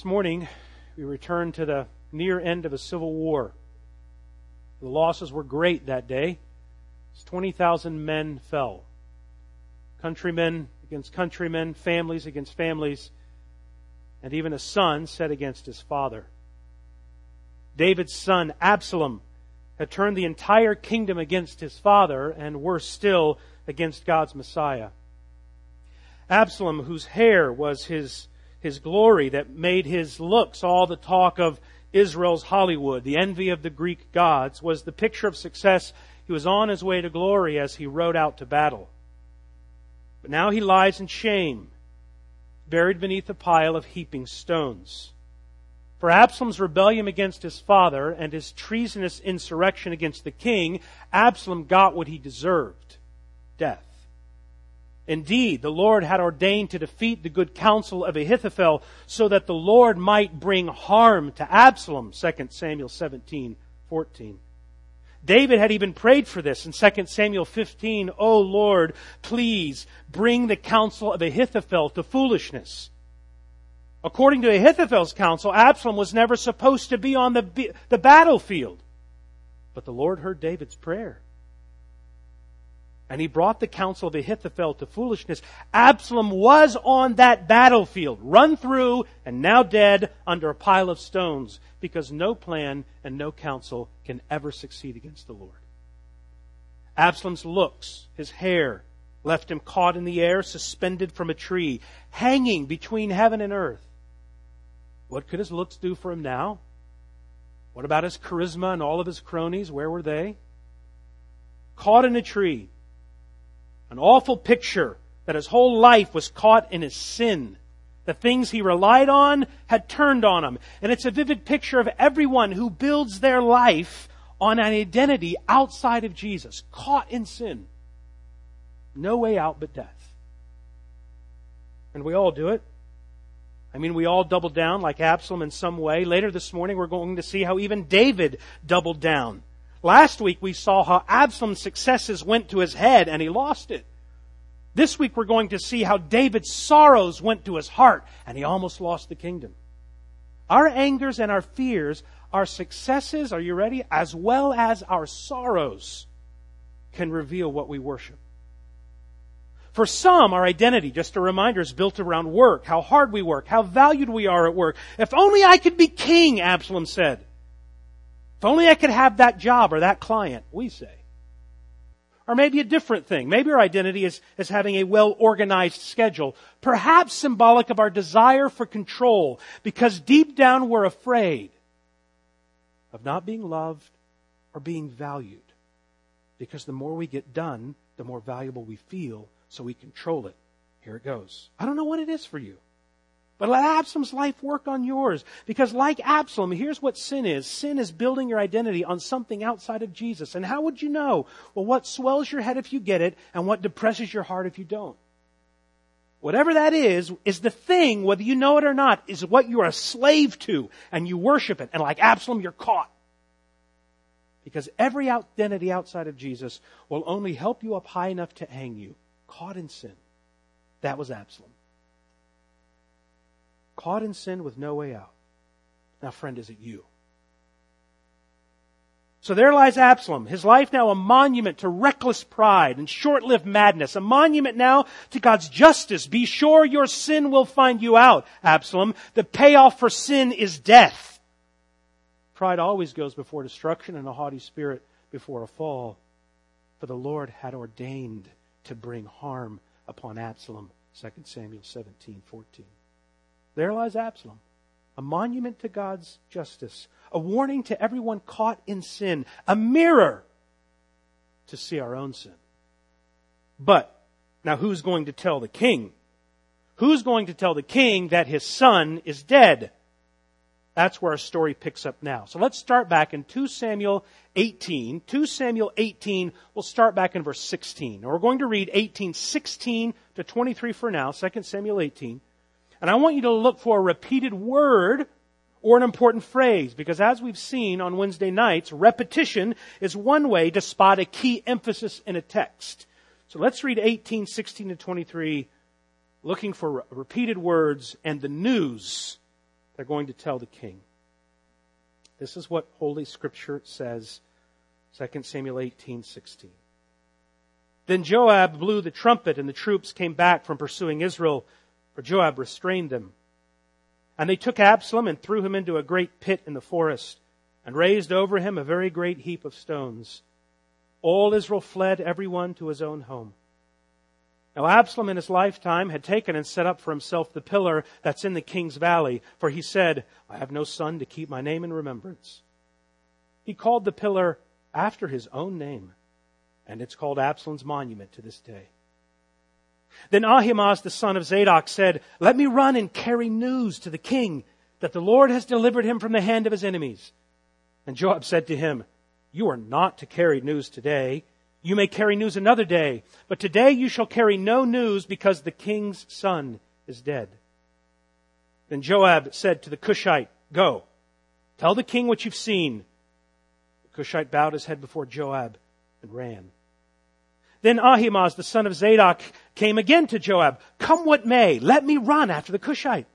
This morning, we return to the near end of a civil war. The losses were great that day. 20,000 men fell. Countrymen against countrymen, families against families, and even a son set against his father. David's son, Absalom, had turned the entire kingdom against his father, and worse still, against God's Messiah. Absalom, whose hair was his his glory that made his looks all the talk of Israel's Hollywood, the envy of the Greek gods, was the picture of success. He was on his way to glory as he rode out to battle. But now he lies in shame, buried beneath a pile of heaping stones. For Absalom's rebellion against his father and his treasonous insurrection against the king, Absalom got what he deserved death. Indeed, the Lord had ordained to defeat the good counsel of Ahithophel so that the Lord might bring harm to Absalom, 2 Samuel 17, 14. David had even prayed for this in 2 Samuel 15, O Lord, please bring the counsel of Ahithophel to foolishness. According to Ahithophel's counsel, Absalom was never supposed to be on the, the battlefield. But the Lord heard David's prayer and he brought the counsel of Ahithophel to foolishness. Absalom was on that battlefield, run through and now dead under a pile of stones, because no plan and no counsel can ever succeed against the Lord. Absalom's looks, his hair, left him caught in the air, suspended from a tree, hanging between heaven and earth. What could his looks do for him now? What about his charisma and all of his cronies? Where were they? Caught in a tree, an awful picture that his whole life was caught in his sin. The things he relied on had turned on him. And it's a vivid picture of everyone who builds their life on an identity outside of Jesus, caught in sin. No way out but death. And we all do it. I mean, we all double down like Absalom in some way. Later this morning, we're going to see how even David doubled down. Last week we saw how Absalom's successes went to his head and he lost it. This week we're going to see how David's sorrows went to his heart and he almost lost the kingdom. Our angers and our fears, our successes, are you ready? As well as our sorrows can reveal what we worship. For some, our identity, just a reminder, is built around work, how hard we work, how valued we are at work. If only I could be king, Absalom said. If only I could have that job or that client, we say. Or maybe a different thing. Maybe our identity is, is having a well organized schedule, perhaps symbolic of our desire for control, because deep down we're afraid of not being loved or being valued. Because the more we get done, the more valuable we feel, so we control it. Here it goes. I don't know what it is for you. But let Absalom's life work on yours. Because like Absalom, here's what sin is. Sin is building your identity on something outside of Jesus. And how would you know? Well, what swells your head if you get it, and what depresses your heart if you don't. Whatever that is, is the thing, whether you know it or not, is what you're a slave to, and you worship it. And like Absalom, you're caught. Because every identity outside of Jesus will only help you up high enough to hang you, caught in sin. That was Absalom caught in sin with no way out. Now, friend, is it you? So there lies Absalom, his life now a monument to reckless pride and short-lived madness, a monument now to God's justice. Be sure your sin will find you out, Absalom. The payoff for sin is death. Pride always goes before destruction and a haughty spirit before a fall. For the Lord had ordained to bring harm upon Absalom. 2 Samuel 17, 14. There lies Absalom, a monument to God's justice, a warning to everyone caught in sin, a mirror to see our own sin. But, now who's going to tell the king? Who's going to tell the king that his son is dead? That's where our story picks up now. So let's start back in 2 Samuel 18. 2 Samuel 18, we'll start back in verse 16. Now we're going to read 18, 16 to 23 for now, 2 Samuel 18. And I want you to look for a repeated word or an important phrase, because as we've seen on Wednesday nights, repetition is one way to spot a key emphasis in a text. So let's read 18, 16 to 23, looking for repeated words and the news they're going to tell the king. This is what Holy Scripture says, 2 Samuel 18, 16. Then Joab blew the trumpet and the troops came back from pursuing Israel, for Joab restrained them. And they took Absalom and threw him into a great pit in the forest and raised over him a very great heap of stones. All Israel fled, every one to his own home. Now Absalom in his lifetime had taken and set up for himself the pillar that's in the king's valley, for he said, I have no son to keep my name in remembrance. He called the pillar after his own name, and it's called Absalom's monument to this day. Then Ahimaaz the son of Zadok said, Let me run and carry news to the king that the Lord has delivered him from the hand of his enemies. And Joab said to him, You are not to carry news today. You may carry news another day, but today you shall carry no news because the king's son is dead. Then Joab said to the Cushite, Go, tell the king what you've seen. The Cushite bowed his head before Joab and ran. Then Ahimaaz, the son of Zadok, came again to Joab. Come what may, let me run after the Cushite.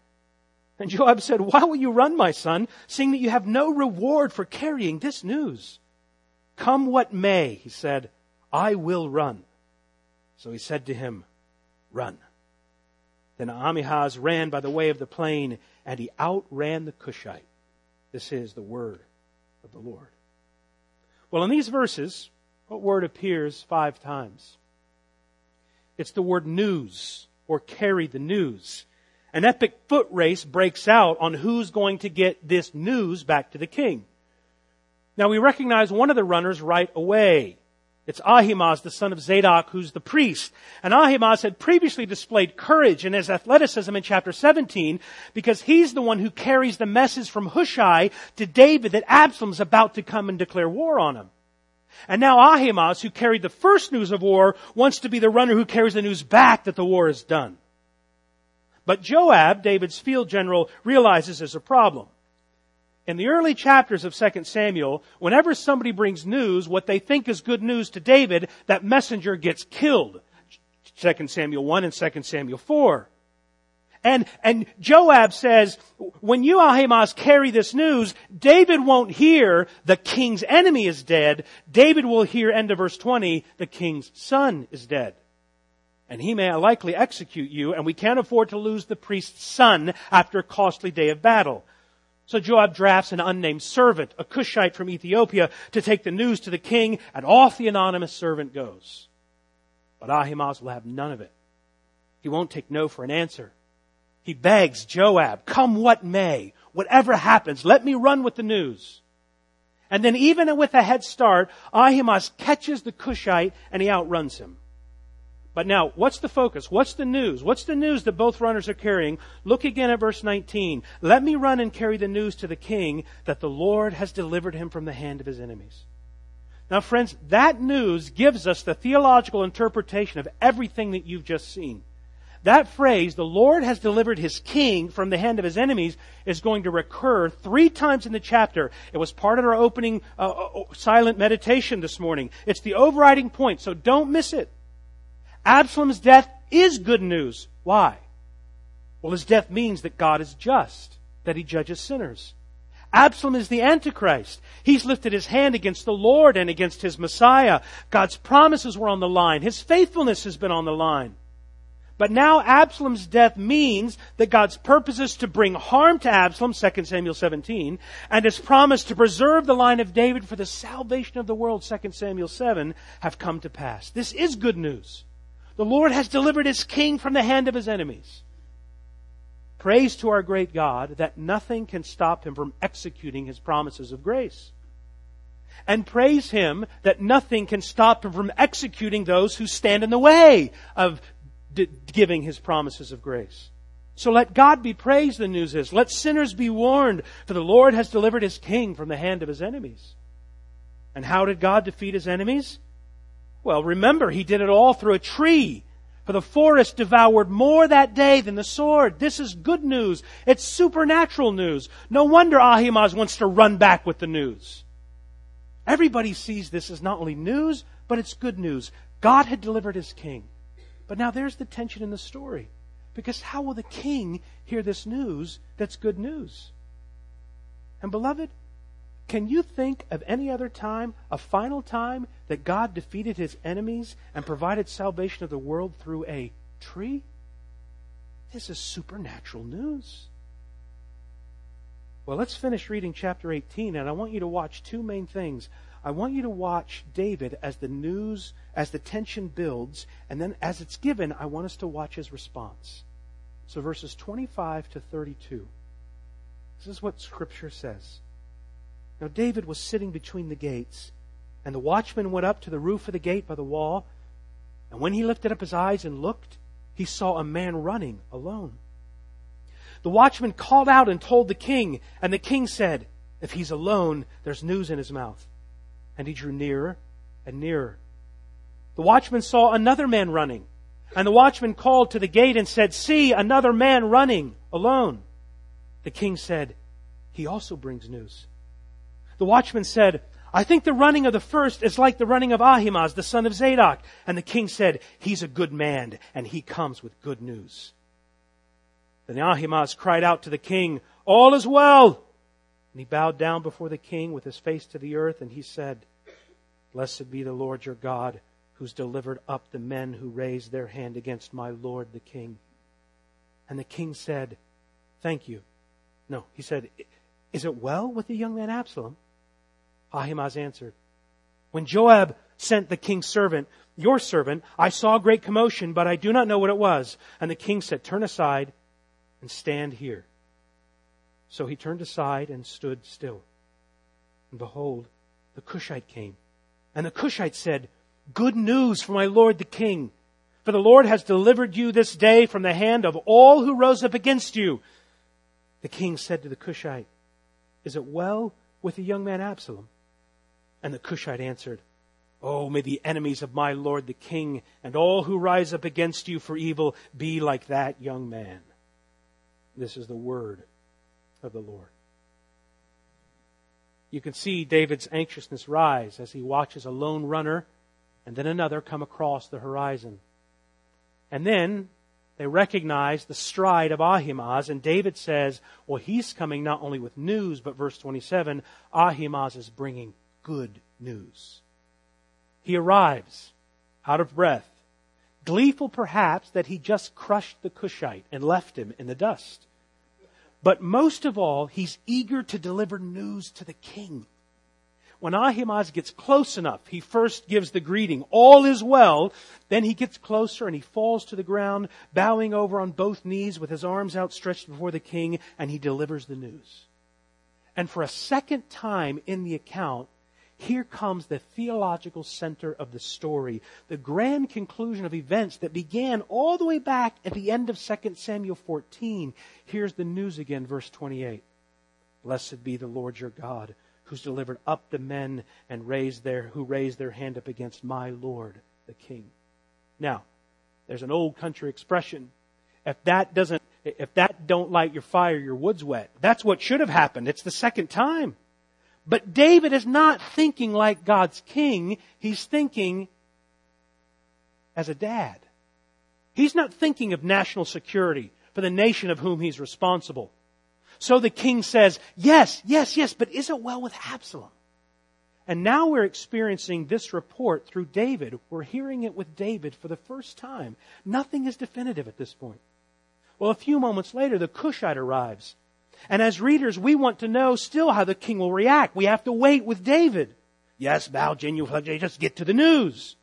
And Joab said, Why will you run, my son, seeing that you have no reward for carrying this news? Come what may, he said, I will run. So he said to him, Run. Then Ahimaaz ran by the way of the plain, and he outran the Cushite. This is the word of the Lord. Well, in these verses, what word appears five times? It's the word news, or carry the news. An epic foot race breaks out on who's going to get this news back to the king. Now we recognize one of the runners right away. It's Ahimaaz, the son of Zadok, who's the priest. And Ahimaaz had previously displayed courage in his athleticism in chapter 17 because he's the one who carries the message from Hushai to David that Absalom's about to come and declare war on him. And now Ahimaaz, who carried the first news of war, wants to be the runner who carries the news back that the war is done. But Joab, David's field general, realizes there's a problem. In the early chapters of 2 Samuel, whenever somebody brings news, what they think is good news to David, that messenger gets killed. 2 Samuel 1 and 2 Samuel 4. And, and Joab says, when you, Ahimaaz, carry this news, David won't hear the king's enemy is dead. David will hear, end of verse 20, the king's son is dead and he may likely execute you, and we can't afford to lose the priest's son after a costly day of battle. So Joab drafts an unnamed servant, a Cushite from Ethiopia, to take the news to the king, and off the anonymous servant goes. But Ahimaaz will have none of it. He won't take no for an answer. He begs Joab, come what may, whatever happens, let me run with the news. And then even with a head start, Ahimaaz catches the Cushite and he outruns him. But now, what's the focus? What's the news? What's the news that both runners are carrying? Look again at verse 19. Let me run and carry the news to the king that the Lord has delivered him from the hand of his enemies. Now friends, that news gives us the theological interpretation of everything that you've just seen. That phrase, the Lord has delivered his king from the hand of his enemies, is going to recur three times in the chapter. It was part of our opening uh, uh silent meditation this morning. It's the overriding point, so don't miss it. Absalom's death is good news. Why? Well, his death means that God is just, that he judges sinners. Absalom is the Antichrist. He's lifted his hand against the Lord and against his Messiah. God's promises were on the line. His faithfulness has been on the line. But now Absalom's death means that God's purposes to bring harm to Absalom, 2 Samuel 17, and his promise to preserve the line of David for the salvation of the world, 2 Samuel 7, have come to pass. This is good news. The Lord has delivered his king from the hand of his enemies. Praise to our great God that nothing can stop him from executing his promises of grace. And praise him that nothing can stop him from executing those who stand in the way of d- giving his promises of grace. So let God be praised, the news is. Let sinners be warned, for the Lord has delivered his king from the hand of his enemies. And how did God defeat his enemies? Well, remember, he did it all through a tree. For the forest devoured more that day than the sword. This is good news. It's supernatural news. No wonder Ahimaaz wants to run back with the news. Everybody sees this as not only news, but it's good news. God had delivered his king. But now there's the tension in the story. Because how will the king hear this news that's good news? And beloved, can you think of any other time, a final time, that God defeated his enemies and provided salvation of the world through a tree? This is supernatural news. Well, let's finish reading chapter 18, and I want you to watch two main things. I want you to watch David as the news, as the tension builds, and then as it's given, I want us to watch his response. So verses 25 to 32. This is what Scripture says. Now David was sitting between the gates, and the watchman went up to the roof of the gate by the wall, and when he lifted up his eyes and looked, he saw a man running alone. The watchman called out and told the king, and the king said, If he's alone, there's news in his mouth. And he drew nearer and nearer. The watchman saw another man running, and the watchman called to the gate and said, See, another man running alone. The king said, He also brings news. The watchman said, I think the running of the first is like the running of Ahimaaz, the son of Zadok. And the king said, He's a good man, and he comes with good news. Then Ahimaaz cried out to the king, All is well! And he bowed down before the king with his face to the earth, and he said, Blessed be the Lord your God, who's delivered up the men who raised their hand against my lord the king. And the king said, Thank you. No, he said, Is it well with the young man Absalom? Ahimaaz answered, When Joab sent the king's servant, your servant, I saw great commotion, but I do not know what it was. And the king said, Turn aside and stand here. So he turned aside and stood still. And behold, the Cushite came. And the Cushite said, Good news for my lord the king. For the Lord has delivered you this day from the hand of all who rose up against you. The king said to the Cushite, Is it well with the young man Absalom? And the Cushite answered, Oh, may the enemies of my lord the king and all who rise up against you for evil be like that young man. This is the word of the Lord. You can see David's anxiousness rise as he watches a lone runner and then another come across the horizon. And then they recognize the stride of Ahimaaz, and David says, well, he's coming not only with news, but verse 27, Ahimaaz is bringing good news. He arrives out of breath, gleeful perhaps that he just crushed the Cushite and left him in the dust. But most of all, he's eager to deliver news to the king. When Ahimaaz gets close enough, he first gives the greeting, all is well. Then he gets closer and he falls to the ground, bowing over on both knees with his arms outstretched before the king, and he delivers the news. And for a second time in the account, here comes the theological center of the story, the grand conclusion of events that began all the way back at the end of 2 Samuel 14. Here's the news again, verse 28. Blessed be the Lord your God, who's delivered up the men and raised their, who raised their hand up against my Lord, the King. Now, there's an old country expression. If that doesn't, if that don't light your fire, your wood's wet. That's what should have happened. It's the second time. But David is not thinking like God's king. He's thinking as a dad. He's not thinking of national security for the nation of whom he's responsible. So the king says, yes, yes, yes, but is it well with Absalom? And now we're experiencing this report through David. We're hearing it with David for the first time. Nothing is definitive at this point. Well, a few moments later, the Cushite arrives and as readers, we want to know still how the king will react. We have to wait with David. Yes, bow genuflect, just get to the news.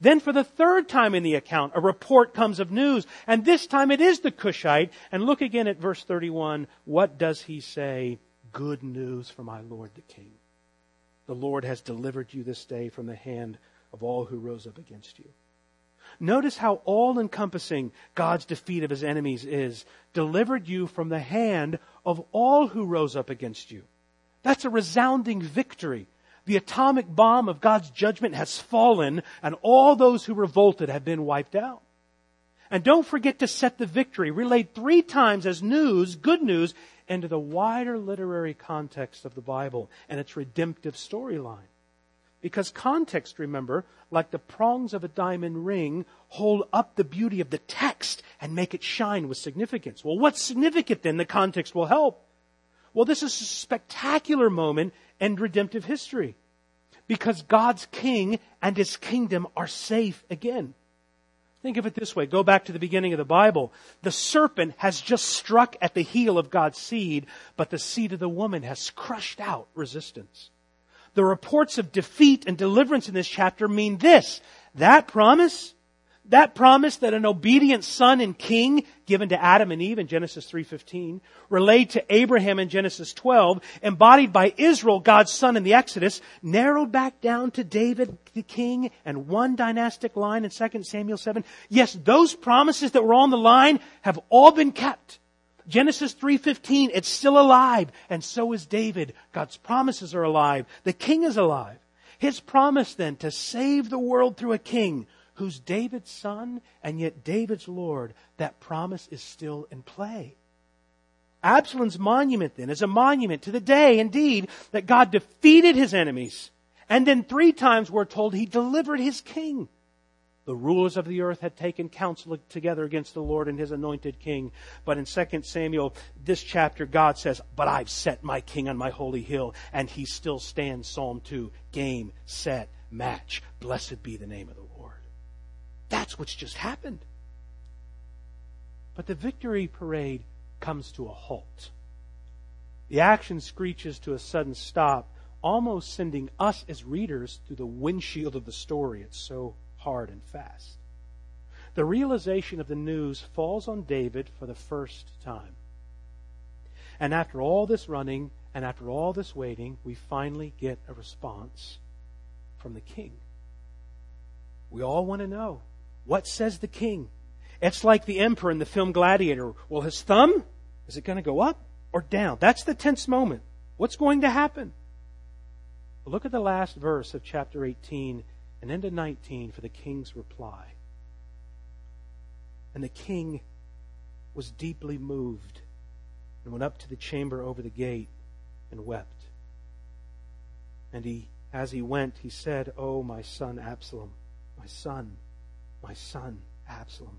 Then for the third time in the account, a report comes of news, and this time it is the Cushite. And look again at verse 31. What does he say? Good news for my Lord the King. The Lord has delivered you this day from the hand of all who rose up against you. Notice how all encompassing God's defeat of his enemies is. Delivered you from the hand of all who rose up against you. That's a resounding victory. The atomic bomb of God's judgment has fallen and all those who revolted have been wiped out. And don't forget to set the victory, relayed three times as news, good news, into the wider literary context of the Bible and its redemptive storyline. Because context, remember, like the prongs of a diamond ring, hold up the beauty of the text and make it shine with significance. Well, what's significant then? The context will help. Well, this is a spectacular moment in redemptive history because God's king and his kingdom are safe again. Think of it this way. Go back to the beginning of the Bible. The serpent has just struck at the heel of God's seed, but the seed of the woman has crushed out resistance. The reports of defeat and deliverance in this chapter mean this. That promise that promise that an obedient son and king given to Adam and Eve in Genesis 3:15, relayed to Abraham in Genesis 12, embodied by Israel, God's son in the Exodus, narrowed back down to David the king and one dynastic line in 2 Samuel 7. Yes, those promises that were on the line have all been kept. Genesis 3:15, it's still alive, and so is David. God's promises are alive. The king is alive. His promise then to save the world through a king who's David's son and yet David's Lord, that promise is still in play. Absalom's monument then is a monument to the day, indeed, that God defeated his enemies. And then three times we're told he delivered his king. The rulers of the earth had taken counsel together against the Lord and his anointed king. But in 2 Samuel, this chapter, God says, But I've set my king on my holy hill, and he still stands. Psalm 2. Game, set, match. Blessed be the name of the Lord. That's what's just happened. But the victory parade comes to a halt. The action screeches to a sudden stop, almost sending us as readers through the windshield of the story. It's so hard and fast. The realization of the news falls on David for the first time. And after all this running and after all this waiting, we finally get a response from the king. We all want to know what says the king? It's like the emperor in the film Gladiator. Well, his thumb, is it going to go up or down? That's the tense moment. What's going to happen? Look at the last verse of chapter 18 and into 19 for the king's reply. And the king was deeply moved and went up to the chamber over the gate and wept. And he, as he went, he said, Oh, my son Absalom, my son, my son, Absalom.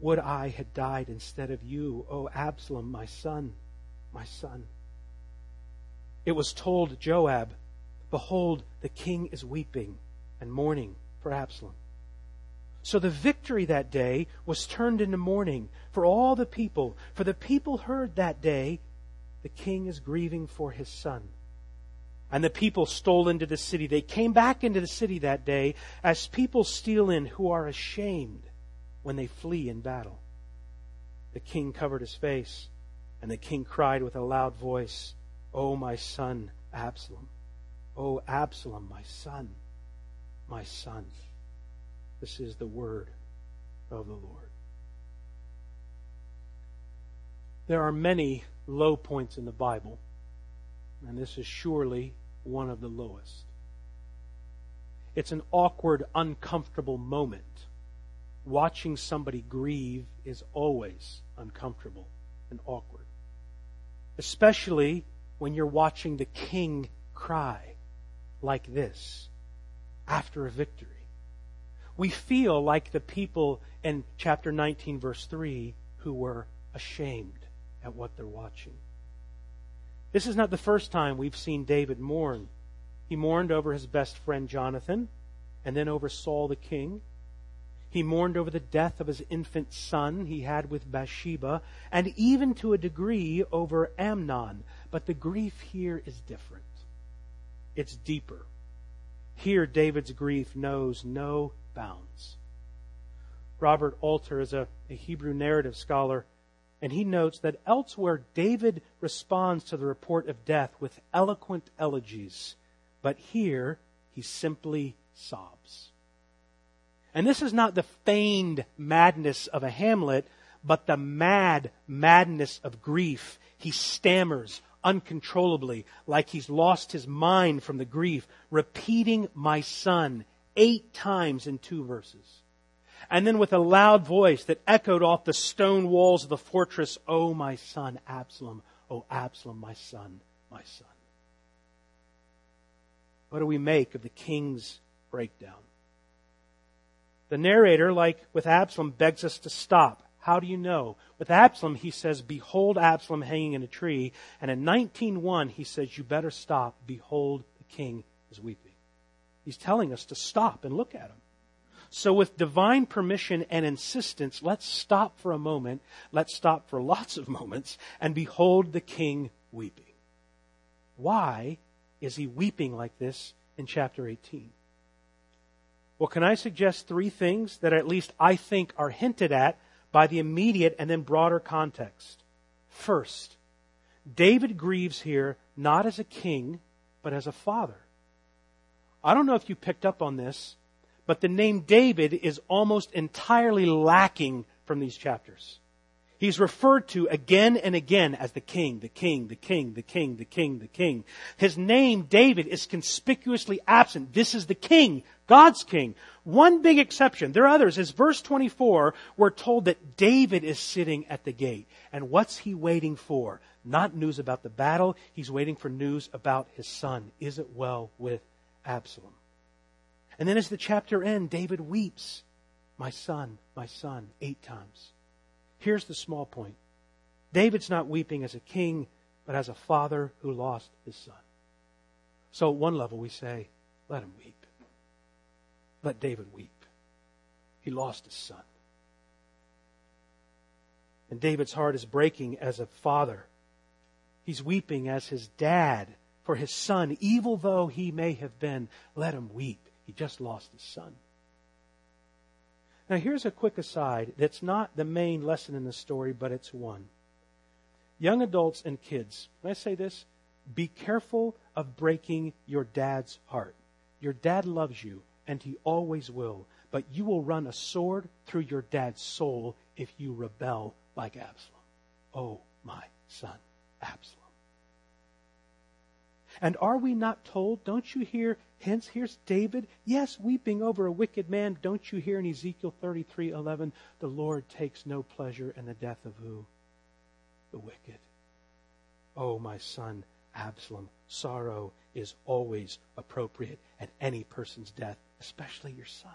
Would I had died instead of you, O Absalom, my son, my son. It was told Joab, Behold, the king is weeping and mourning for Absalom. So the victory that day was turned into mourning for all the people. For the people heard that day, the king is grieving for his son. And the people stole into the city. They came back into the city that day as people steal in who are ashamed when they flee in battle. The king covered his face, and the king cried with a loud voice, O my son, Absalom! O Absalom, my son, my son. This is the word of the Lord. There are many low points in the Bible and this is surely one of the lowest. It's an awkward, uncomfortable moment. Watching somebody grieve is always uncomfortable and awkward. Especially when you're watching the king cry like this after a victory. We feel like the people in chapter 19, verse 3, who were ashamed at what they're watching. This is not the first time we've seen David mourn. He mourned over his best friend Jonathan, and then over Saul the king. He mourned over the death of his infant son he had with Bathsheba, and even to a degree over Amnon. But the grief here is different. It's deeper. Here, David's grief knows no bounds. Robert Alter is a, a Hebrew narrative scholar and he notes that elsewhere David responds to the report of death with eloquent elegies, but here he simply sobs. And this is not the feigned madness of a Hamlet, but the mad madness of grief. He stammers uncontrollably, like he's lost his mind from the grief, repeating my son eight times in two verses. And then with a loud voice that echoed off the stone walls of the fortress, Oh, my son, Absalom. Oh, Absalom, my son, my son. What do we make of the king's breakdown? The narrator, like with Absalom, begs us to stop. How do you know? With Absalom, he says, Behold Absalom hanging in a tree. And in 19.1, he says, You better stop. Behold, the king is weeping. He's telling us to stop and look at him. So, with divine permission and insistence, let's stop for a moment. Let's stop for lots of moments and behold the king weeping. Why is he weeping like this in chapter 18? Well, can I suggest three things that at least I think are hinted at by the immediate and then broader context? First, David grieves here not as a king, but as a father. I don't know if you picked up on this, but the name David is almost entirely lacking from these chapters. He's referred to again and again as the king, the king, the king, the king, the king, the king. His name, David, is conspicuously absent. This is the king, God's king. One big exception. There are others. As verse 24, we're told that David is sitting at the gate. And what's he waiting for? Not news about the battle. He's waiting for news about his son. Is it well with Absalom? And then as the chapter ends, David weeps, My son, my son, eight times. Here's the small point David's not weeping as a king, but as a father who lost his son. So, at one level, we say, let him weep. Let David weep. He lost his son. And David's heart is breaking as a father. He's weeping as his dad for his son, evil though he may have been. Let him weep. He just lost his son. Now, here's a quick aside that's not the main lesson in the story, but it's one. Young adults and kids, when I say this, be careful of breaking your dad's heart. Your dad loves you, and he always will, but you will run a sword through your dad's soul if you rebel like Absalom. Oh, my son, Absalom. And are we not told, don't you hear, hence here's David, yes, weeping over a wicked man. Don't you hear in Ezekiel 33 11, the Lord takes no pleasure in the death of who? The wicked. Oh, my son, Absalom, sorrow is always appropriate at any person's death, especially your son.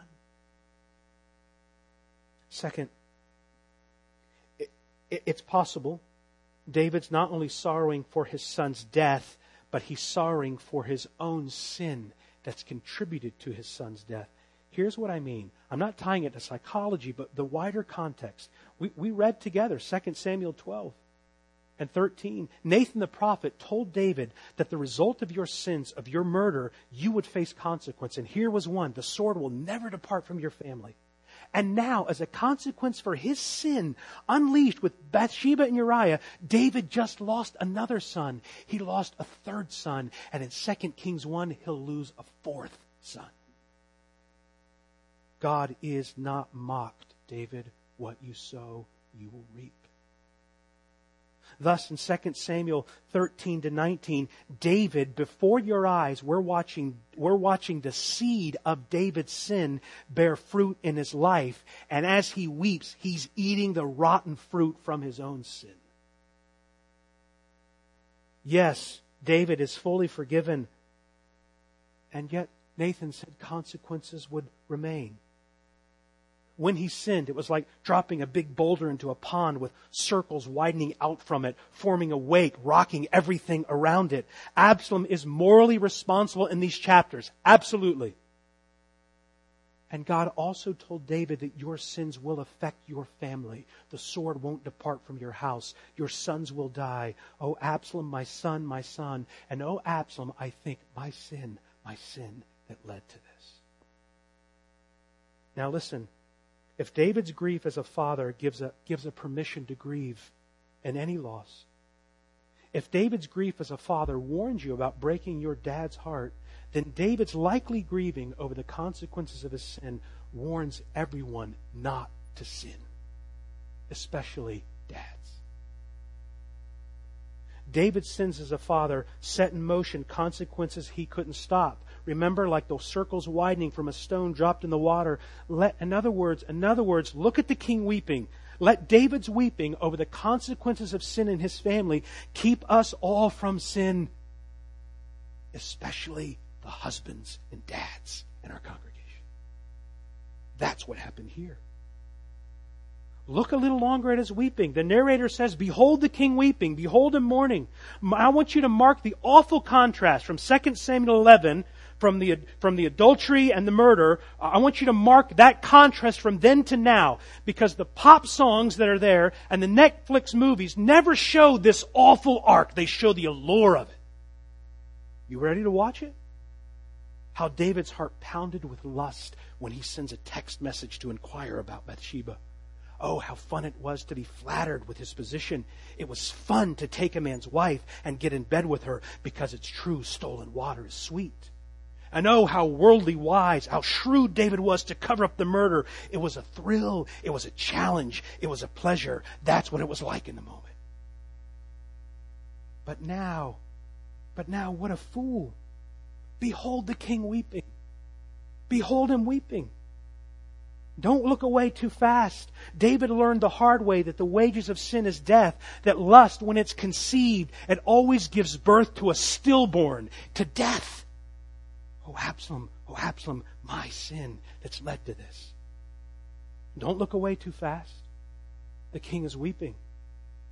Second, it, it, it's possible David's not only sorrowing for his son's death, but he's sorrowing for his own sin that's contributed to his son's death. Here's what I mean. I'm not tying it to psychology, but the wider context. We, we read together 2 Samuel 12 and 13. Nathan the prophet told David that the result of your sins, of your murder, you would face consequence. And here was one the sword will never depart from your family. And now, as a consequence for his sin unleashed with Bathsheba and Uriah, David just lost another son. He lost a third son. And in 2 Kings 1, he'll lose a fourth son. God is not mocked, David. What you sow, you will reap. Thus, in 2 Samuel 13 to 19, David, before your eyes, we're watching, we're watching the seed of David's sin bear fruit in his life. And as he weeps, he's eating the rotten fruit from his own sin. Yes, David is fully forgiven. And yet, Nathan said consequences would remain when he sinned, it was like dropping a big boulder into a pond with circles widening out from it, forming a wake, rocking everything around it. Absalom is morally responsible in these chapters. Absolutely. And God also told David that your sins will affect your family. The sword won't depart from your house. Your sons will die. Oh, Absalom, my son, my son. And oh, Absalom, I think my sin, my sin that led to this. Now listen, if David's grief as a father gives a, gives a permission to grieve in any loss, if David's grief as a father warns you about breaking your dad's heart, then David's likely grieving over the consequences of his sin warns everyone not to sin, especially dads. David's sins as a father set in motion consequences he couldn't stop. Remember, like those circles widening from a stone dropped in the water. Let, in other words, in other words, look at the king weeping. Let David's weeping over the consequences of sin in his family keep us all from sin, especially the husbands and dads in our congregation. That's what happened here. Look a little longer at his weeping. The narrator says, Behold the king weeping, behold him mourning. I want you to mark the awful contrast from 2 Samuel 11, from the, from the adultery and the murder. I want you to mark that contrast from then to now, because the pop songs that are there and the Netflix movies never show this awful arc. They show the allure of it. You ready to watch it? How David's heart pounded with lust when he sends a text message to inquire about Bathsheba. Oh, how fun it was to be flattered with his position. It was fun to take a man's wife and get in bed with her because it's true stolen water is sweet. And oh, how worldly wise, how shrewd David was to cover up the murder. It was a thrill. It was a challenge. It was a pleasure. That's what it was like in the moment. But now, but now, what a fool. Behold the king weeping. Behold him weeping. Don't look away too fast. David learned the hard way that the wages of sin is death, that lust, when it's conceived, it always gives birth to a stillborn, to death. Oh, Absalom, oh, Absalom, my sin that's led to this. Don't look away too fast. The king is weeping.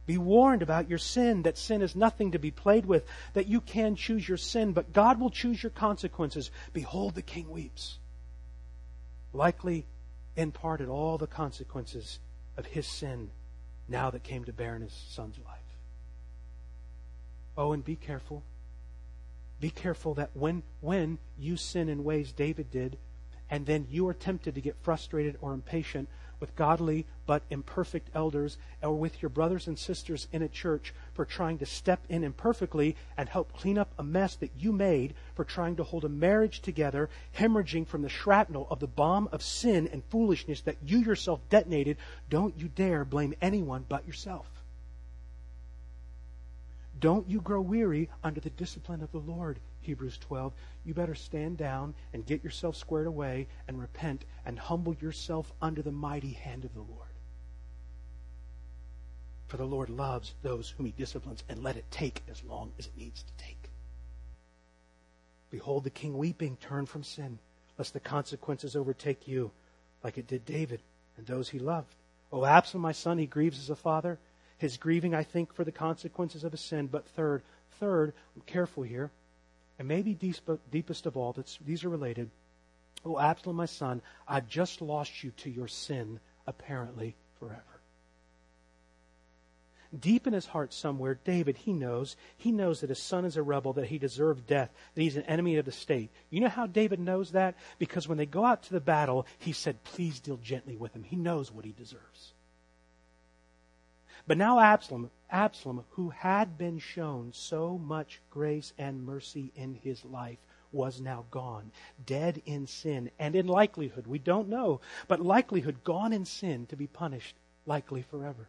Be warned about your sin, that sin is nothing to be played with, that you can choose your sin, but God will choose your consequences. Behold, the king weeps. Likely in part at all the consequences of his sin now that came to bear in his son's life. Oh, and be careful. Be careful that when, when you sin in ways David did, and then you are tempted to get frustrated or impatient, with godly but imperfect elders or with your brothers and sisters in a church for trying to step in imperfectly and help clean up a mess that you made for trying to hold a marriage together, hemorrhaging from the shrapnel of the bomb of sin and foolishness that you yourself detonated, don't you dare blame anyone but yourself. Don't you grow weary under the discipline of the Lord. Hebrews 12, you better stand down and get yourself squared away and repent and humble yourself under the mighty hand of the Lord. For the Lord loves those whom he disciplines and let it take as long as it needs to take. Behold the king weeping, turn from sin, lest the consequences overtake you like it did David and those he loved. O Absalom, my son, he grieves as a father. His grieving, I think, for the consequences of his sin. But third, third, I'm careful here. And maybe deepest of all, these are related. Oh, Absalom, my son, I've just lost you to your sin, apparently forever. Deep in his heart somewhere, David, he knows, he knows that his son is a rebel, that he deserved death, that he's an enemy of the state. You know how David knows that? Because when they go out to the battle, he said, please deal gently with him. He knows what he deserves. But now Absalom, Absalom, who had been shown so much grace and mercy in his life, was now gone, dead in sin, and in likelihood, we don't know, but likelihood gone in sin to be punished, likely forever.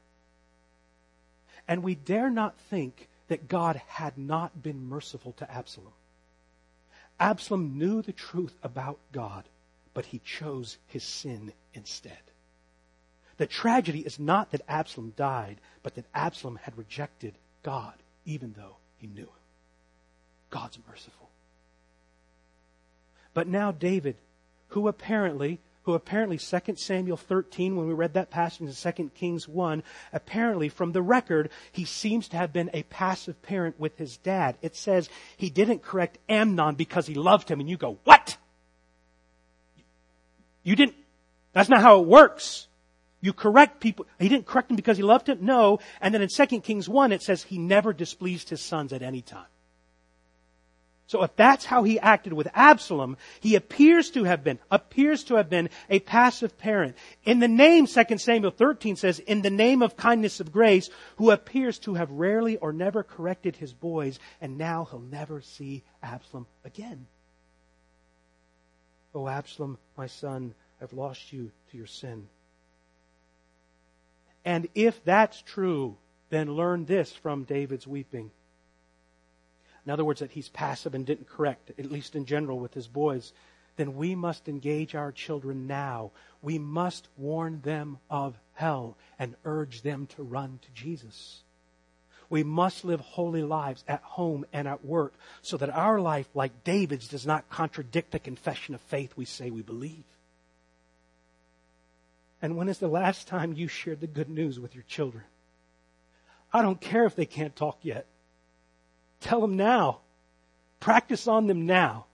And we dare not think that God had not been merciful to Absalom. Absalom knew the truth about God, but he chose his sin instead. The tragedy is not that Absalom died, but that Absalom had rejected God, even though he knew him. God's merciful. But now David, who apparently, who apparently 2 Samuel 13, when we read that passage in 2 Kings 1, apparently from the record, he seems to have been a passive parent with his dad. It says he didn't correct Amnon because he loved him, and you go, what? You didn't, that's not how it works. You correct people. He didn't correct them because he loved him? No. And then in 2 Kings 1, it says he never displeased his sons at any time. So if that's how he acted with Absalom, he appears to have been, appears to have been a passive parent. In the name, 2 Samuel 13 says, in the name of kindness of grace, who appears to have rarely or never corrected his boys, and now he'll never see Absalom again. Oh, Absalom, my son, I've lost you to your sin. And if that's true, then learn this from David's weeping. In other words, that he's passive and didn't correct, at least in general with his boys. Then we must engage our children now. We must warn them of hell and urge them to run to Jesus. We must live holy lives at home and at work so that our life, like David's, does not contradict the confession of faith we say we believe. And when is the last time you shared the good news with your children? I don't care if they can't talk yet. Tell them now. Practice on them now.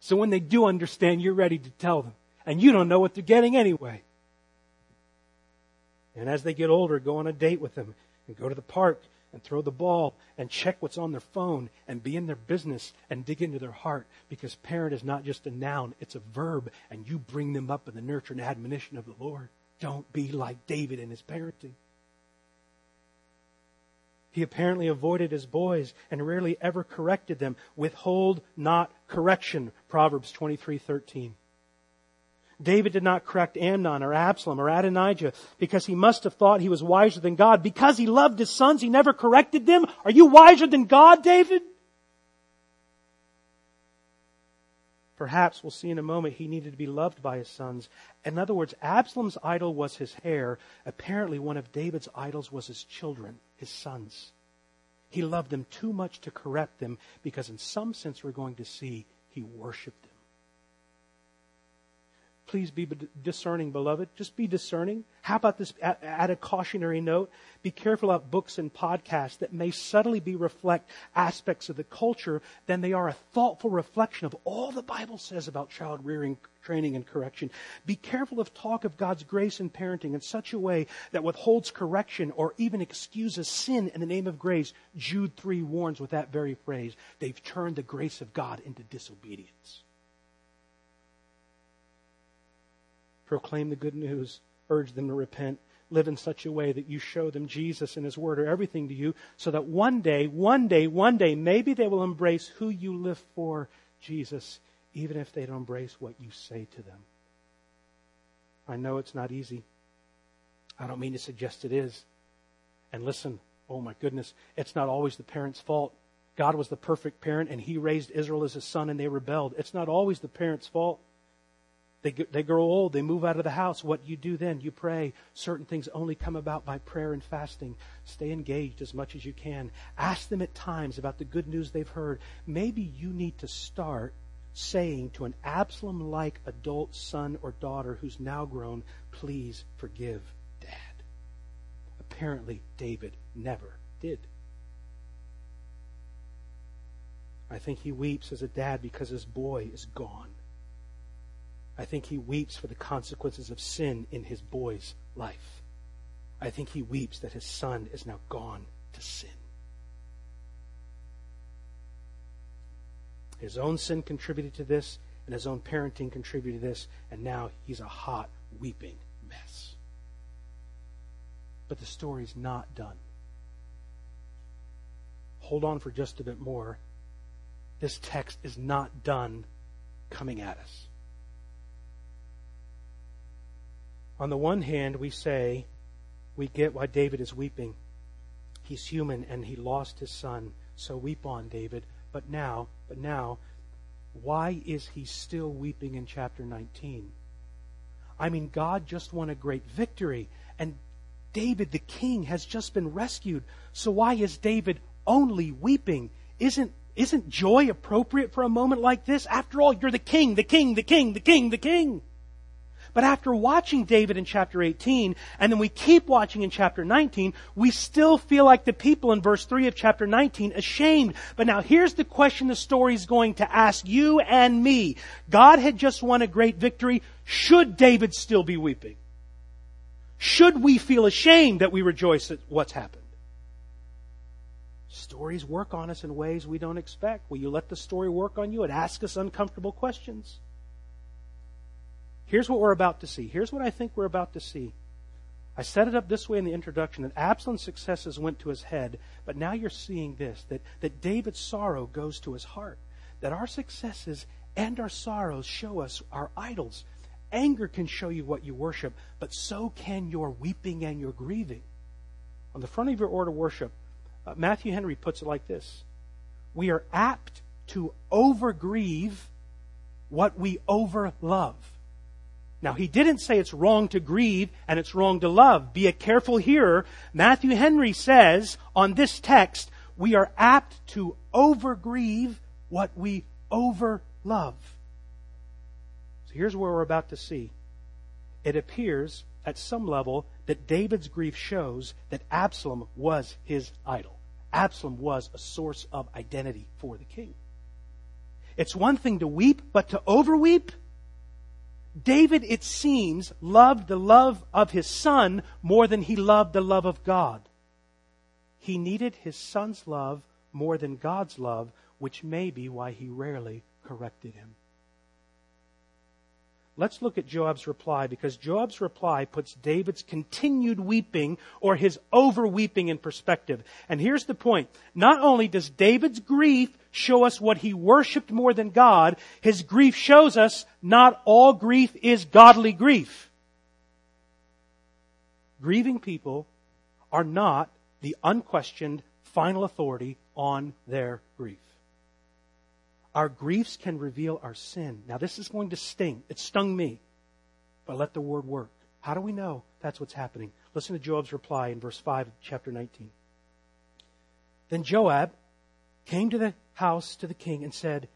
So when they do understand, you're ready to tell them. And you don't know what they're getting anyway. And as they get older, go on a date with them and go to the park and throw the ball and check what's on their phone and be in their business and dig into their heart because parent is not just a noun, it's a verb and you bring them up in the nurture and admonition of the Lord. Don't be like David in his parenting. He apparently avoided his boys and rarely ever corrected them. Withhold not correction, Proverbs 23:13. David did not correct Amnon or Absalom or Adonijah because he must have thought he was wiser than God. Because he loved his sons, he never corrected them. Are you wiser than God, David? Perhaps we'll see in a moment he needed to be loved by his sons. In other words, Absalom's idol was his hair. Apparently, one of David's idols was his children, his sons. He loved them too much to correct them because, in some sense, we're going to see he worshiped them. Please be discerning, beloved. Just be discerning. How about this? Add a cautionary note. Be careful about books and podcasts that may subtly be reflect aspects of the culture than they are a thoughtful reflection of all the Bible says about child rearing, training, and correction. Be careful of talk of God's grace in parenting in such a way that withholds correction or even excuses sin in the name of grace. Jude 3 warns with that very phrase. They've turned the grace of God into disobedience. Proclaim the good news, urge them to repent, live in such a way that you show them Jesus and His Word are everything to you, so that one day, one day, one day, maybe they will embrace who you live for, Jesus, even if they don't embrace what you say to them. I know it's not easy. I don't mean to suggest it is. And listen, oh my goodness, it's not always the parent's fault. God was the perfect parent and he raised Israel as his son and they rebelled. It's not always the parent's fault. They, they grow old. They move out of the house. What you do then? You pray. Certain things only come about by prayer and fasting. Stay engaged as much as you can. Ask them at times about the good news they've heard. Maybe you need to start saying to an Absalom like adult son or daughter who's now grown, please forgive dad. Apparently, David never did. I think he weeps as a dad because his boy is gone. I think he weeps for the consequences of sin in his boy's life. I think he weeps that his son is now gone to sin. His own sin contributed to this, and his own parenting contributed to this, and now he's a hot, weeping mess. But the story's not done. Hold on for just a bit more. This text is not done coming at us. On the one hand, we say, we get why David is weeping. He's human and he lost his son. So weep on, David. But now, but now, why is he still weeping in chapter 19? I mean, God just won a great victory, and David the king has just been rescued. So why is David only weeping? Isn't, isn't joy appropriate for a moment like this? After all, you're the king, the king, the king, the king, the king. But after watching David in chapter 18, and then we keep watching in chapter 19, we still feel like the people in verse 3 of chapter 19 ashamed. But now here's the question the story is going to ask you and me. God had just won a great victory. Should David still be weeping? Should we feel ashamed that we rejoice at what's happened? Stories work on us in ways we don't expect. Will you let the story work on you and ask us uncomfortable questions? Here's what we're about to see. Here's what I think we're about to see. I set it up this way in the introduction that Absalom's successes went to his head, but now you're seeing this that, that David's sorrow goes to his heart. That our successes and our sorrows show us our idols. Anger can show you what you worship, but so can your weeping and your grieving. On the front of your order of worship, uh, Matthew Henry puts it like this We are apt to overgrieve what we overlove. Now, he didn't say it's wrong to grieve and it's wrong to love. Be a careful hearer. Matthew Henry says on this text, we are apt to overgrieve what we overlove. So here's where we're about to see. It appears at some level that David's grief shows that Absalom was his idol. Absalom was a source of identity for the king. It's one thing to weep, but to overweep? David, it seems, loved the love of his son more than he loved the love of God. He needed his son's love more than God's love, which may be why he rarely corrected him. Let's look at Joab's reply because Joab's reply puts David's continued weeping or his over weeping in perspective. And here's the point. Not only does David's grief show us what he worshiped more than God, his grief shows us not all grief is godly grief. Grieving people are not the unquestioned final authority on their grief. Our griefs can reveal our sin. Now, this is going to sting. It stung me. But let the word work. How do we know that's what's happening? Listen to Joab's reply in verse 5 of chapter 19. Then Joab came to the house to the king and said,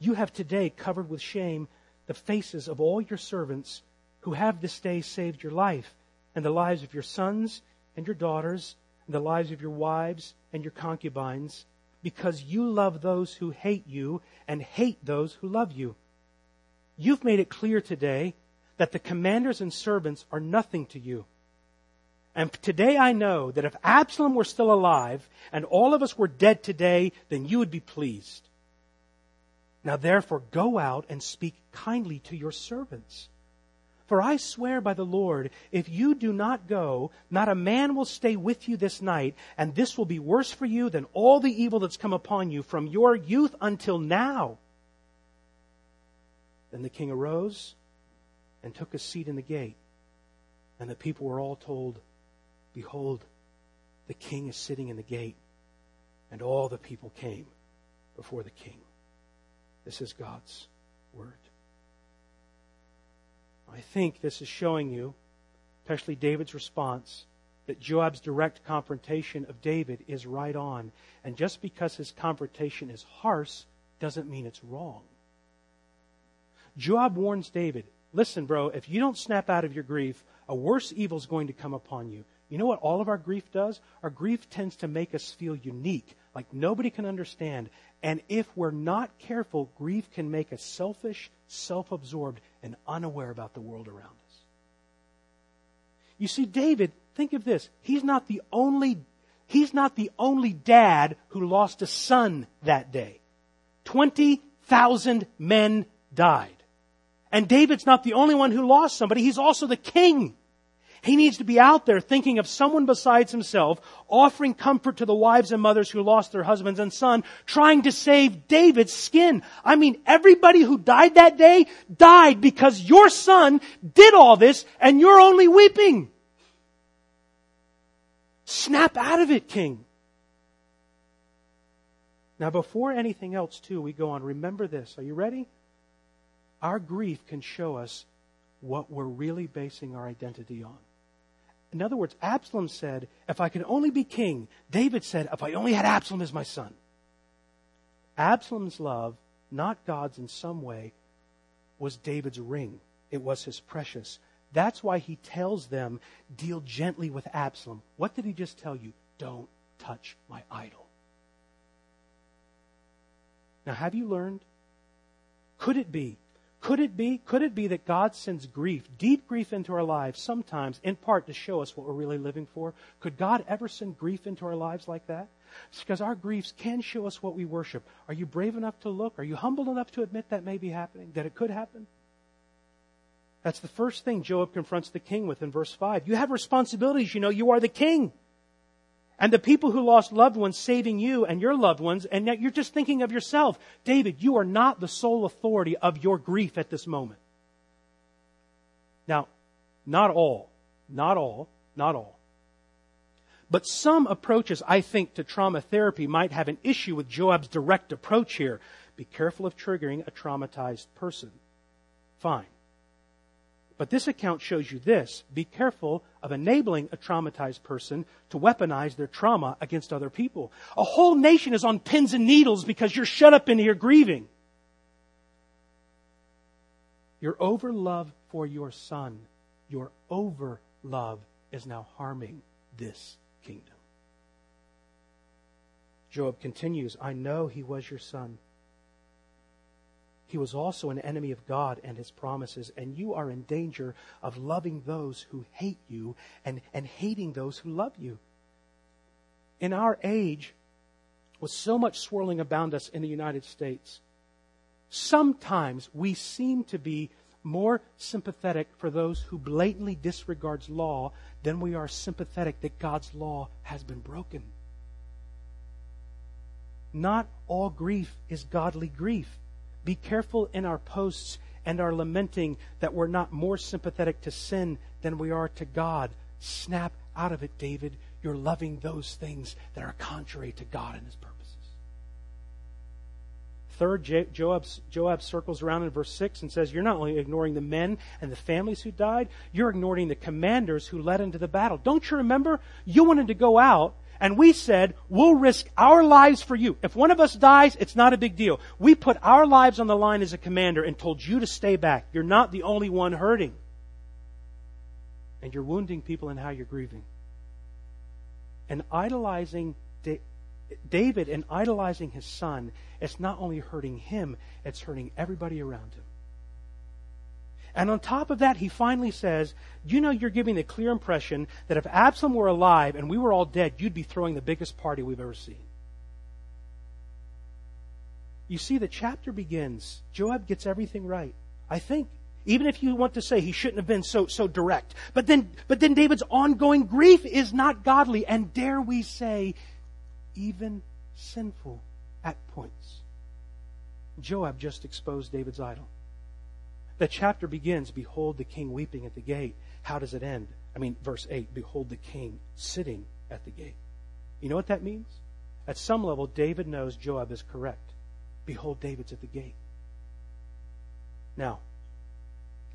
You have today covered with shame the faces of all your servants who have this day saved your life and the lives of your sons and your daughters and the lives of your wives and your concubines because you love those who hate you and hate those who love you. You've made it clear today that the commanders and servants are nothing to you. And today I know that if Absalom were still alive and all of us were dead today, then you would be pleased. Now therefore go out and speak kindly to your servants for I swear by the Lord, if you do not go, not a man will stay with you this night, and this will be worse for you than all the evil that's come upon you from your youth until now. Then the king arose and took a seat in the gate, and the people were all told, Behold, the king is sitting in the gate. And all the people came before the king. This is God's word. I think this is showing you, especially David's response, that Joab's direct confrontation of David is right on. And just because his confrontation is harsh doesn't mean it's wrong. Joab warns David, listen, bro, if you don't snap out of your grief, a worse evil is going to come upon you. You know what all of our grief does? Our grief tends to make us feel unique, like nobody can understand. And if we're not careful, grief can make us selfish, self absorbed, and unaware about the world around us. You see, David, think of this. He's not the only, he's not the only dad who lost a son that day. 20,000 men died. And David's not the only one who lost somebody. He's also the king. He needs to be out there thinking of someone besides himself, offering comfort to the wives and mothers who lost their husbands and son, trying to save David's skin. I mean, everybody who died that day died because your son did all this and you're only weeping. Snap out of it, king. Now, before anything else, too, we go on. Remember this. Are you ready? Our grief can show us what we're really basing our identity on. In other words, Absalom said, If I could only be king. David said, If I only had Absalom as my son. Absalom's love, not God's in some way, was David's ring. It was his precious. That's why he tells them, Deal gently with Absalom. What did he just tell you? Don't touch my idol. Now, have you learned? Could it be could it be? Could it be that God sends grief, deep grief into our lives sometimes in part to show us what we're really living for? Could God ever send grief into our lives like that? It's because our griefs can show us what we worship. Are you brave enough to look? Are you humble enough to admit that may be happening, that it could happen? That's the first thing Joab confronts the king with in verse 5. You have responsibilities, you know, you are the king and the people who lost loved ones saving you and your loved ones, and yet you're just thinking of yourself. David, you are not the sole authority of your grief at this moment. Now, not all, not all, not all. But some approaches, I think, to trauma therapy might have an issue with Joab's direct approach here. Be careful of triggering a traumatized person. Fine. But this account shows you this. Be careful of enabling a traumatized person to weaponize their trauma against other people. A whole nation is on pins and needles because you're shut up in here grieving. Your overlove for your son your over love is now harming this kingdom. Joab continues, I know he was your son. He was also an enemy of God and his promises, and you are in danger of loving those who hate you and, and hating those who love you. In our age, with so much swirling about us in the United States, sometimes we seem to be more sympathetic for those who blatantly disregards law than we are sympathetic that God's law has been broken. Not all grief is godly grief. Be careful in our posts and our lamenting that we're not more sympathetic to sin than we are to God. Snap out of it, David. You're loving those things that are contrary to God and His purposes. Third, Joab, Joab circles around in verse 6 and says, You're not only ignoring the men and the families who died, you're ignoring the commanders who led into the battle. Don't you remember? You wanted to go out, and we said, We'll risk our lives for you. If one of us dies, it's not a big deal. We put our lives on the line as a commander and told you to stay back. You're not the only one hurting. And you're wounding people in how you're grieving. And idolizing David, and idolizing his son, it's not only hurting him, it's hurting everybody around him. And on top of that, he finally says, You know, you're giving the clear impression that if Absalom were alive and we were all dead, you'd be throwing the biggest party we've ever seen. You see, the chapter begins. Joab gets everything right. I think. Even if you want to say he shouldn't have been so, so direct. But then, but then David's ongoing grief is not godly, and dare we say, even sinful at points. Joab just exposed David's idol. The chapter begins, Behold the king weeping at the gate. How does it end? I mean, verse 8, Behold the king sitting at the gate. You know what that means? At some level, David knows Joab is correct. Behold, David's at the gate. Now,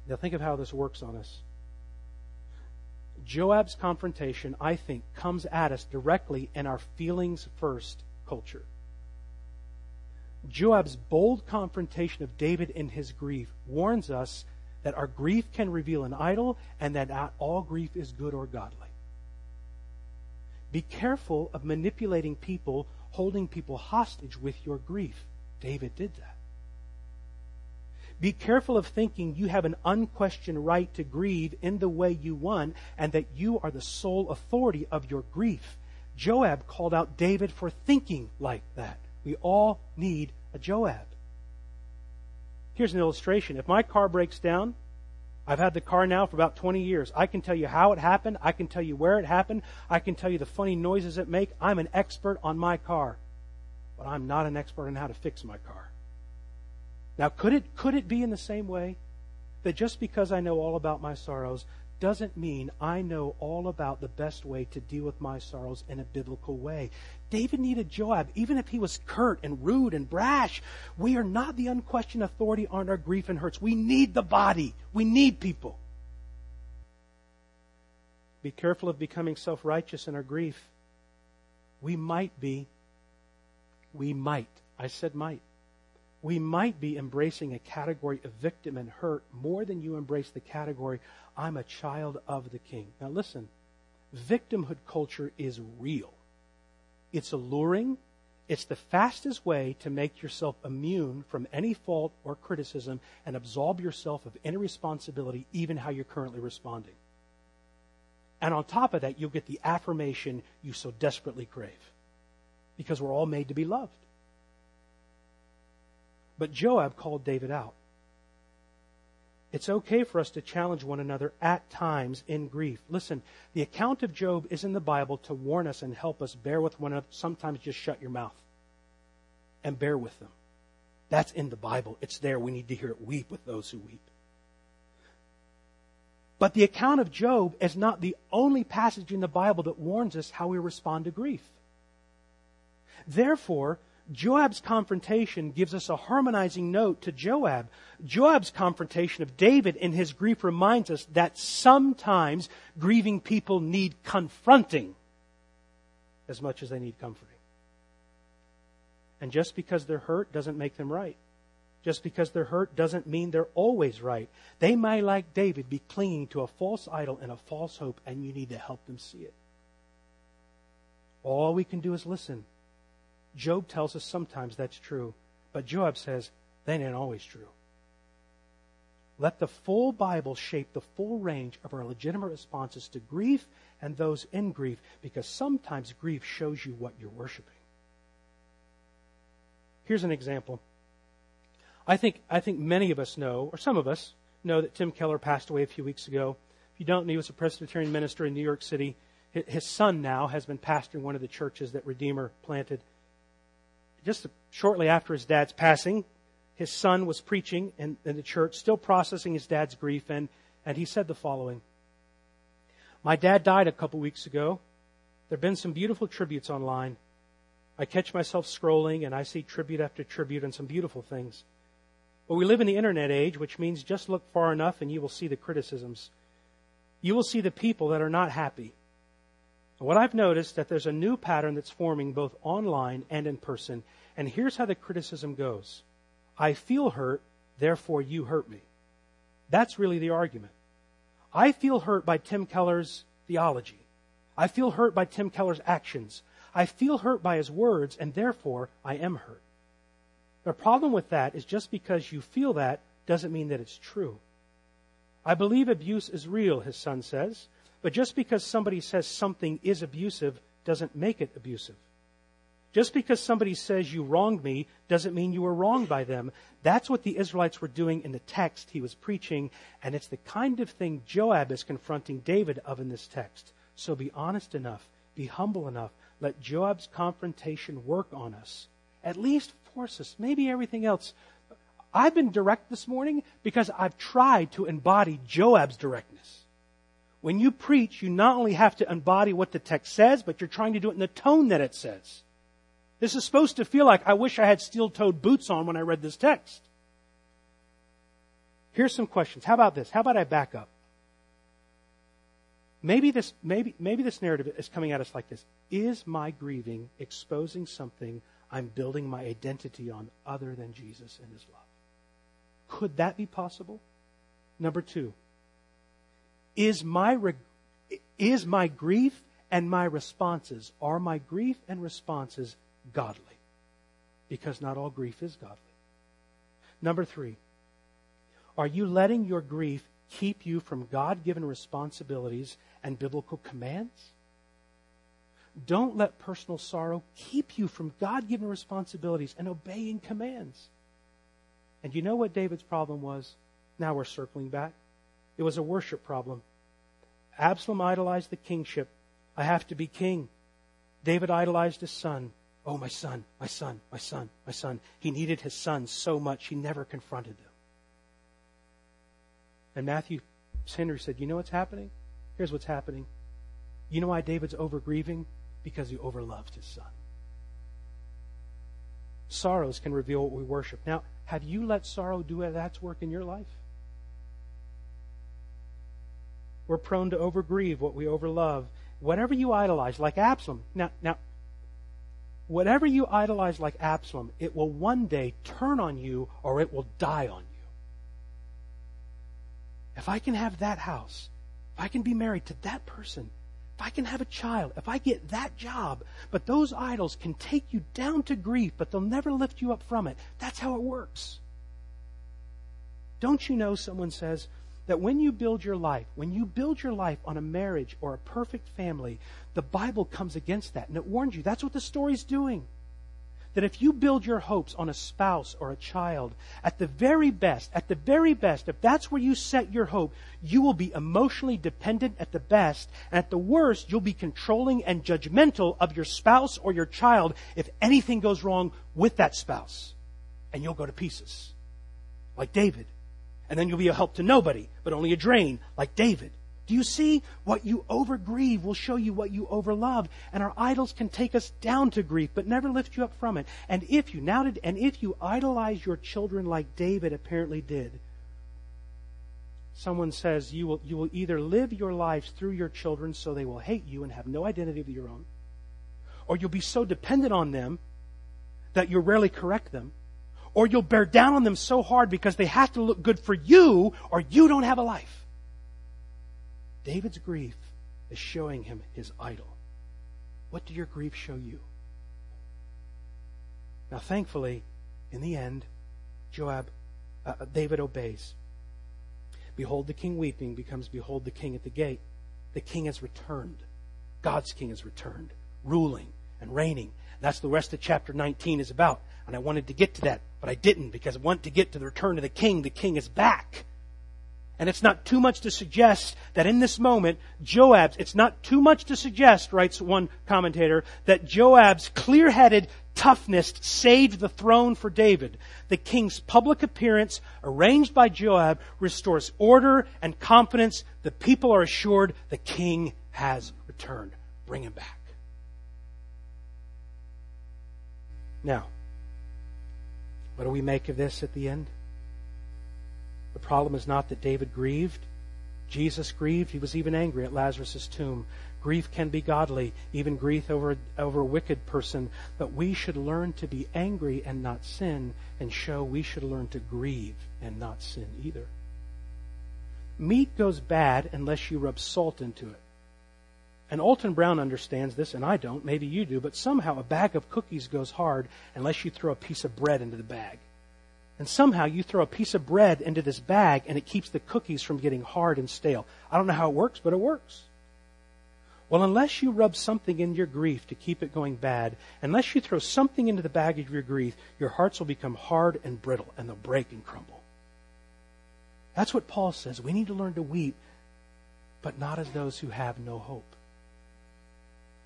now think of how this works on us. Joab's confrontation, I think, comes at us directly in our feelings first culture. Joab's bold confrontation of David in his grief warns us that our grief can reveal an idol and that not all grief is good or godly. Be careful of manipulating people, holding people hostage with your grief. David did that. Be careful of thinking you have an unquestioned right to grieve in the way you want and that you are the sole authority of your grief. Joab called out David for thinking like that. We all need a Joab. Here's an illustration. If my car breaks down, I've had the car now for about 20 years. I can tell you how it happened. I can tell you where it happened. I can tell you the funny noises it make. I'm an expert on my car. But I'm not an expert on how to fix my car. Now, could it, could it be in the same way that just because I know all about my sorrows doesn't mean I know all about the best way to deal with my sorrows in a biblical way. David needed Joab, even if he was curt and rude and brash. We are not the unquestioned authority on our grief and hurts. We need the body. We need people. Be careful of becoming self righteous in our grief. We might be. We might. I said might we might be embracing a category of victim and hurt more than you embrace the category, I'm a child of the king. Now listen, victimhood culture is real. It's alluring. It's the fastest way to make yourself immune from any fault or criticism and absolve yourself of any responsibility, even how you're currently responding. And on top of that, you'll get the affirmation you so desperately crave. Because we're all made to be loved. But Joab called David out. It's okay for us to challenge one another at times in grief. Listen, the account of Job is in the Bible to warn us and help us bear with one another. Sometimes just shut your mouth and bear with them. That's in the Bible. It's there. We need to hear it. Weep with those who weep. But the account of Job is not the only passage in the Bible that warns us how we respond to grief. Therefore, Joab's confrontation gives us a harmonizing note to Job. Joab's confrontation of David in his grief reminds us that sometimes grieving people need confronting as much as they need comforting. And just because they're hurt doesn't make them right. just because they're hurt doesn't mean they're always right. They may, like David, be clinging to a false idol and a false hope, and you need to help them see it. All we can do is listen. Job tells us sometimes that's true, but Joab says that ain't always true. Let the full Bible shape the full range of our legitimate responses to grief and those in grief, because sometimes grief shows you what you're worshiping. Here's an example. I think, I think many of us know, or some of us know, that Tim Keller passed away a few weeks ago. If you don't he was a Presbyterian minister in New York City. His son now has been pastoring one of the churches that Redeemer planted. Just shortly after his dad's passing, his son was preaching in, in the church, still processing his dad's grief, and, and he said the following My dad died a couple weeks ago. There have been some beautiful tributes online. I catch myself scrolling and I see tribute after tribute and some beautiful things. But we live in the internet age, which means just look far enough and you will see the criticisms. You will see the people that are not happy. What I've noticed that there's a new pattern that's forming both online and in person. And here's how the criticism goes. I feel hurt, therefore you hurt me. That's really the argument. I feel hurt by Tim Keller's theology. I feel hurt by Tim Keller's actions. I feel hurt by his words, and therefore I am hurt. The problem with that is just because you feel that doesn't mean that it's true. I believe abuse is real, his son says, but just because somebody says something is abusive doesn't make it abusive. Just because somebody says you wronged me doesn't mean you were wronged by them. That's what the Israelites were doing in the text he was preaching, and it's the kind of thing Joab is confronting David of in this text. So be honest enough, be humble enough, let Joab's confrontation work on us. At least force us. Maybe everything else. I've been direct this morning because I've tried to embody Joab's directness. When you preach, you not only have to embody what the text says, but you're trying to do it in the tone that it says. This is supposed to feel like I wish I had steel toed boots on when I read this text. Here's some questions. How about this? How about I back up? Maybe this, maybe, maybe this narrative is coming at us like this. Is my grieving exposing something I'm building my identity on other than Jesus and his love. Could that be possible? Number two, is my, is my grief and my responses, are my grief and responses godly? Because not all grief is godly. Number three, are you letting your grief keep you from God given responsibilities and biblical commands? Don't let personal sorrow keep you from God given responsibilities and obeying commands. And you know what David's problem was? Now we're circling back. It was a worship problem. Absalom idolized the kingship. I have to be king. David idolized his son. Oh, my son, my son, my son, my son. He needed his son so much he never confronted them. And Matthew Henry said, You know what's happening? Here's what's happening. You know why David's over grieving? because he overloved his son. Sorrows can reveal what we worship. Now, have you let sorrow do that's work in your life? We're prone to overgrieve what we overlove. Whatever you idolize, like Absalom. Now, now, whatever you idolize like Absalom, it will one day turn on you or it will die on you. If I can have that house, if I can be married to that person, if I can have a child, if I get that job, but those idols can take you down to grief, but they'll never lift you up from it. That's how it works. Don't you know, someone says, that when you build your life, when you build your life on a marriage or a perfect family, the Bible comes against that and it warns you. That's what the story's doing that if you build your hopes on a spouse or a child, at the very best, at the very best, if that's where you set your hope, you will be emotionally dependent at the best, and at the worst, you'll be controlling and judgmental of your spouse or your child if anything goes wrong with that spouse. And you'll go to pieces. Like David. And then you'll be a help to nobody, but only a drain, like David. Do you see? What you overgrieve will show you what you overlove. And our idols can take us down to grief, but never lift you up from it. And if you now did, and if you idolize your children like David apparently did, someone says you will, you will either live your lives through your children so they will hate you and have no identity of your own, or you'll be so dependent on them that you'll rarely correct them, or you'll bear down on them so hard because they have to look good for you, or you don't have a life. David's grief is showing him his idol. What did your grief show you? Now, thankfully, in the end, Joab, uh, uh, David obeys. Behold, the king weeping becomes behold the king at the gate. The king has returned. God's king has returned, ruling and reigning. That's the rest of chapter 19 is about. And I wanted to get to that, but I didn't because I want to get to the return of the king. The king is back. And it's not too much to suggest that in this moment, Joab's, it's not too much to suggest, writes one commentator, that Joab's clear-headed toughness saved the throne for David. The king's public appearance, arranged by Joab, restores order and confidence. The people are assured the king has returned. Bring him back. Now, what do we make of this at the end? The problem is not that David grieved. Jesus grieved. He was even angry at Lazarus' tomb. Grief can be godly, even grief over, over a wicked person. But we should learn to be angry and not sin, and show we should learn to grieve and not sin either. Meat goes bad unless you rub salt into it. And Alton Brown understands this, and I don't. Maybe you do. But somehow a bag of cookies goes hard unless you throw a piece of bread into the bag. And somehow you throw a piece of bread into this bag and it keeps the cookies from getting hard and stale. I don't know how it works, but it works. Well, unless you rub something in your grief to keep it going bad, unless you throw something into the bag of your grief, your hearts will become hard and brittle and they'll break and crumble. That's what Paul says. We need to learn to weep, but not as those who have no hope.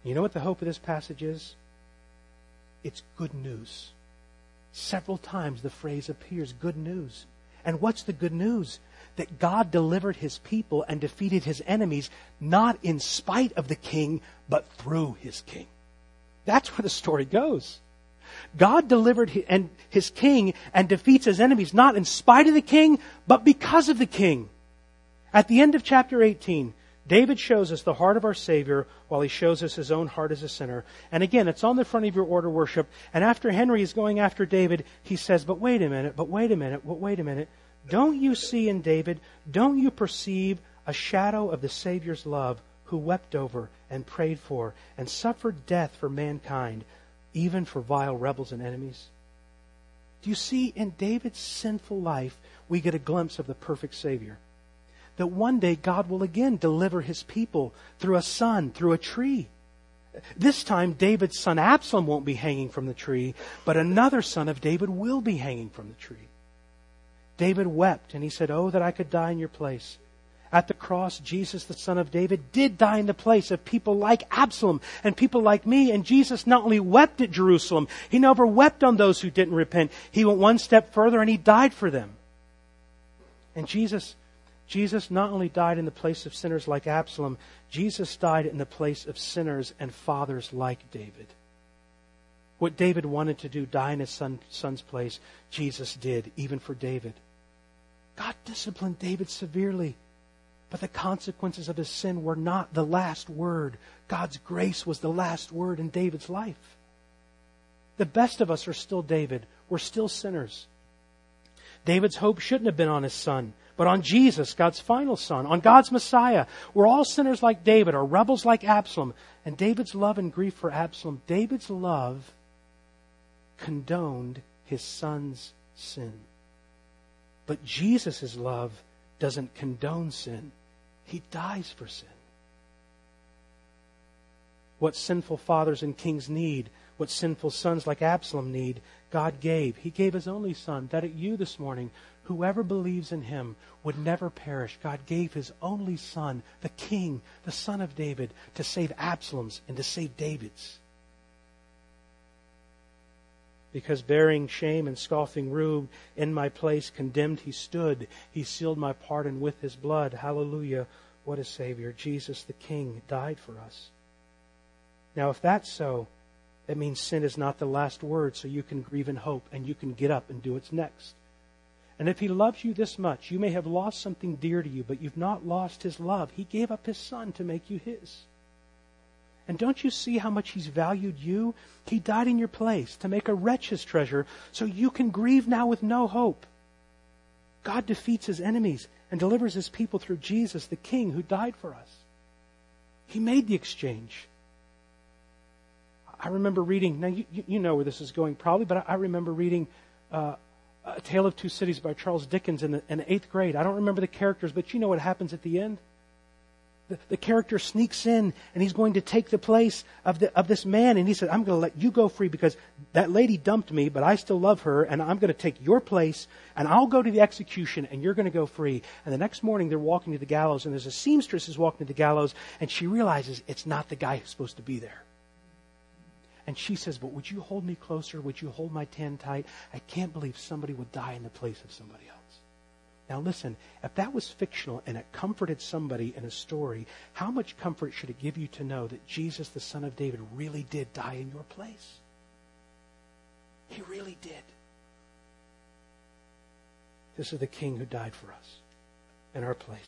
You know what the hope of this passage is? It's good news. Several times the phrase appears good news. And what's the good news? That God delivered his people and defeated his enemies, not in spite of the king, but through his king. That's where the story goes. God delivered his king and defeats his enemies, not in spite of the king, but because of the king. At the end of chapter 18, David shows us the heart of our Savior while he shows us his own heart as a sinner. And again, it's on the front of your order worship. And after Henry is going after David, he says, But wait a minute, but wait a minute, but wait a minute. Don't you see in David, don't you perceive a shadow of the Savior's love who wept over and prayed for and suffered death for mankind, even for vile rebels and enemies? Do you see in David's sinful life, we get a glimpse of the perfect Savior? That one day God will again deliver his people through a son, through a tree. This time, David's son Absalom won't be hanging from the tree, but another son of David will be hanging from the tree. David wept and he said, Oh, that I could die in your place. At the cross, Jesus, the son of David, did die in the place of people like Absalom and people like me. And Jesus not only wept at Jerusalem, he never wept on those who didn't repent. He went one step further and he died for them. And Jesus Jesus not only died in the place of sinners like Absalom, Jesus died in the place of sinners and fathers like David. What David wanted to do, die in his son, son's place, Jesus did, even for David. God disciplined David severely, but the consequences of his sin were not the last word. God's grace was the last word in David's life. The best of us are still David. We're still sinners. David's hope shouldn't have been on his son but on Jesus, God's final son, on God's Messiah. We're all sinners like David or rebels like Absalom. And David's love and grief for Absalom, David's love condoned his son's sin. But Jesus' love doesn't condone sin. He dies for sin. What sinful fathers and kings need, what sinful sons like Absalom need, God gave. He gave his only son, that at you this morning whoever believes in him would never perish. God gave his only son, the king, the son of David, to save Absalom's and to save David's. Because bearing shame and scoffing rude in my place, condemned he stood. He sealed my pardon with his blood. Hallelujah. What a Savior. Jesus the King died for us. Now, if that's so, that means sin is not the last word, so you can grieve and hope and you can get up and do what's next. And if he loves you this much, you may have lost something dear to you, but you've not lost his love. He gave up his son to make you his. And don't you see how much He's valued you? He died in your place to make a wretch His treasure so you can grieve now with no hope. God defeats His enemies and delivers His people through Jesus, the King who died for us. He made the exchange. I remember reading, now you, you know where this is going probably, but I remember reading uh, A Tale of Two Cities by Charles Dickens in the, in eighth grade. I don't remember the characters, but you know what happens at the end? The, the, character sneaks in and he's going to take the place of, the, of this man and he said, I'm going to let you go free because that lady dumped me, but I still love her and I'm going to take your place and I'll go to the execution and you're going to go free. And the next morning they're walking to the gallows and there's a seamstress is walking to the gallows and she realizes it's not the guy who's supposed to be there. And she says, but would you hold me closer? Would you hold my tan tight? I can't believe somebody would die in the place of somebody else. Now listen, if that was fictional and it comforted somebody in a story, how much comfort should it give you to know that Jesus, the Son of David, really did die in your place? He really did. This is the King who died for us in our place.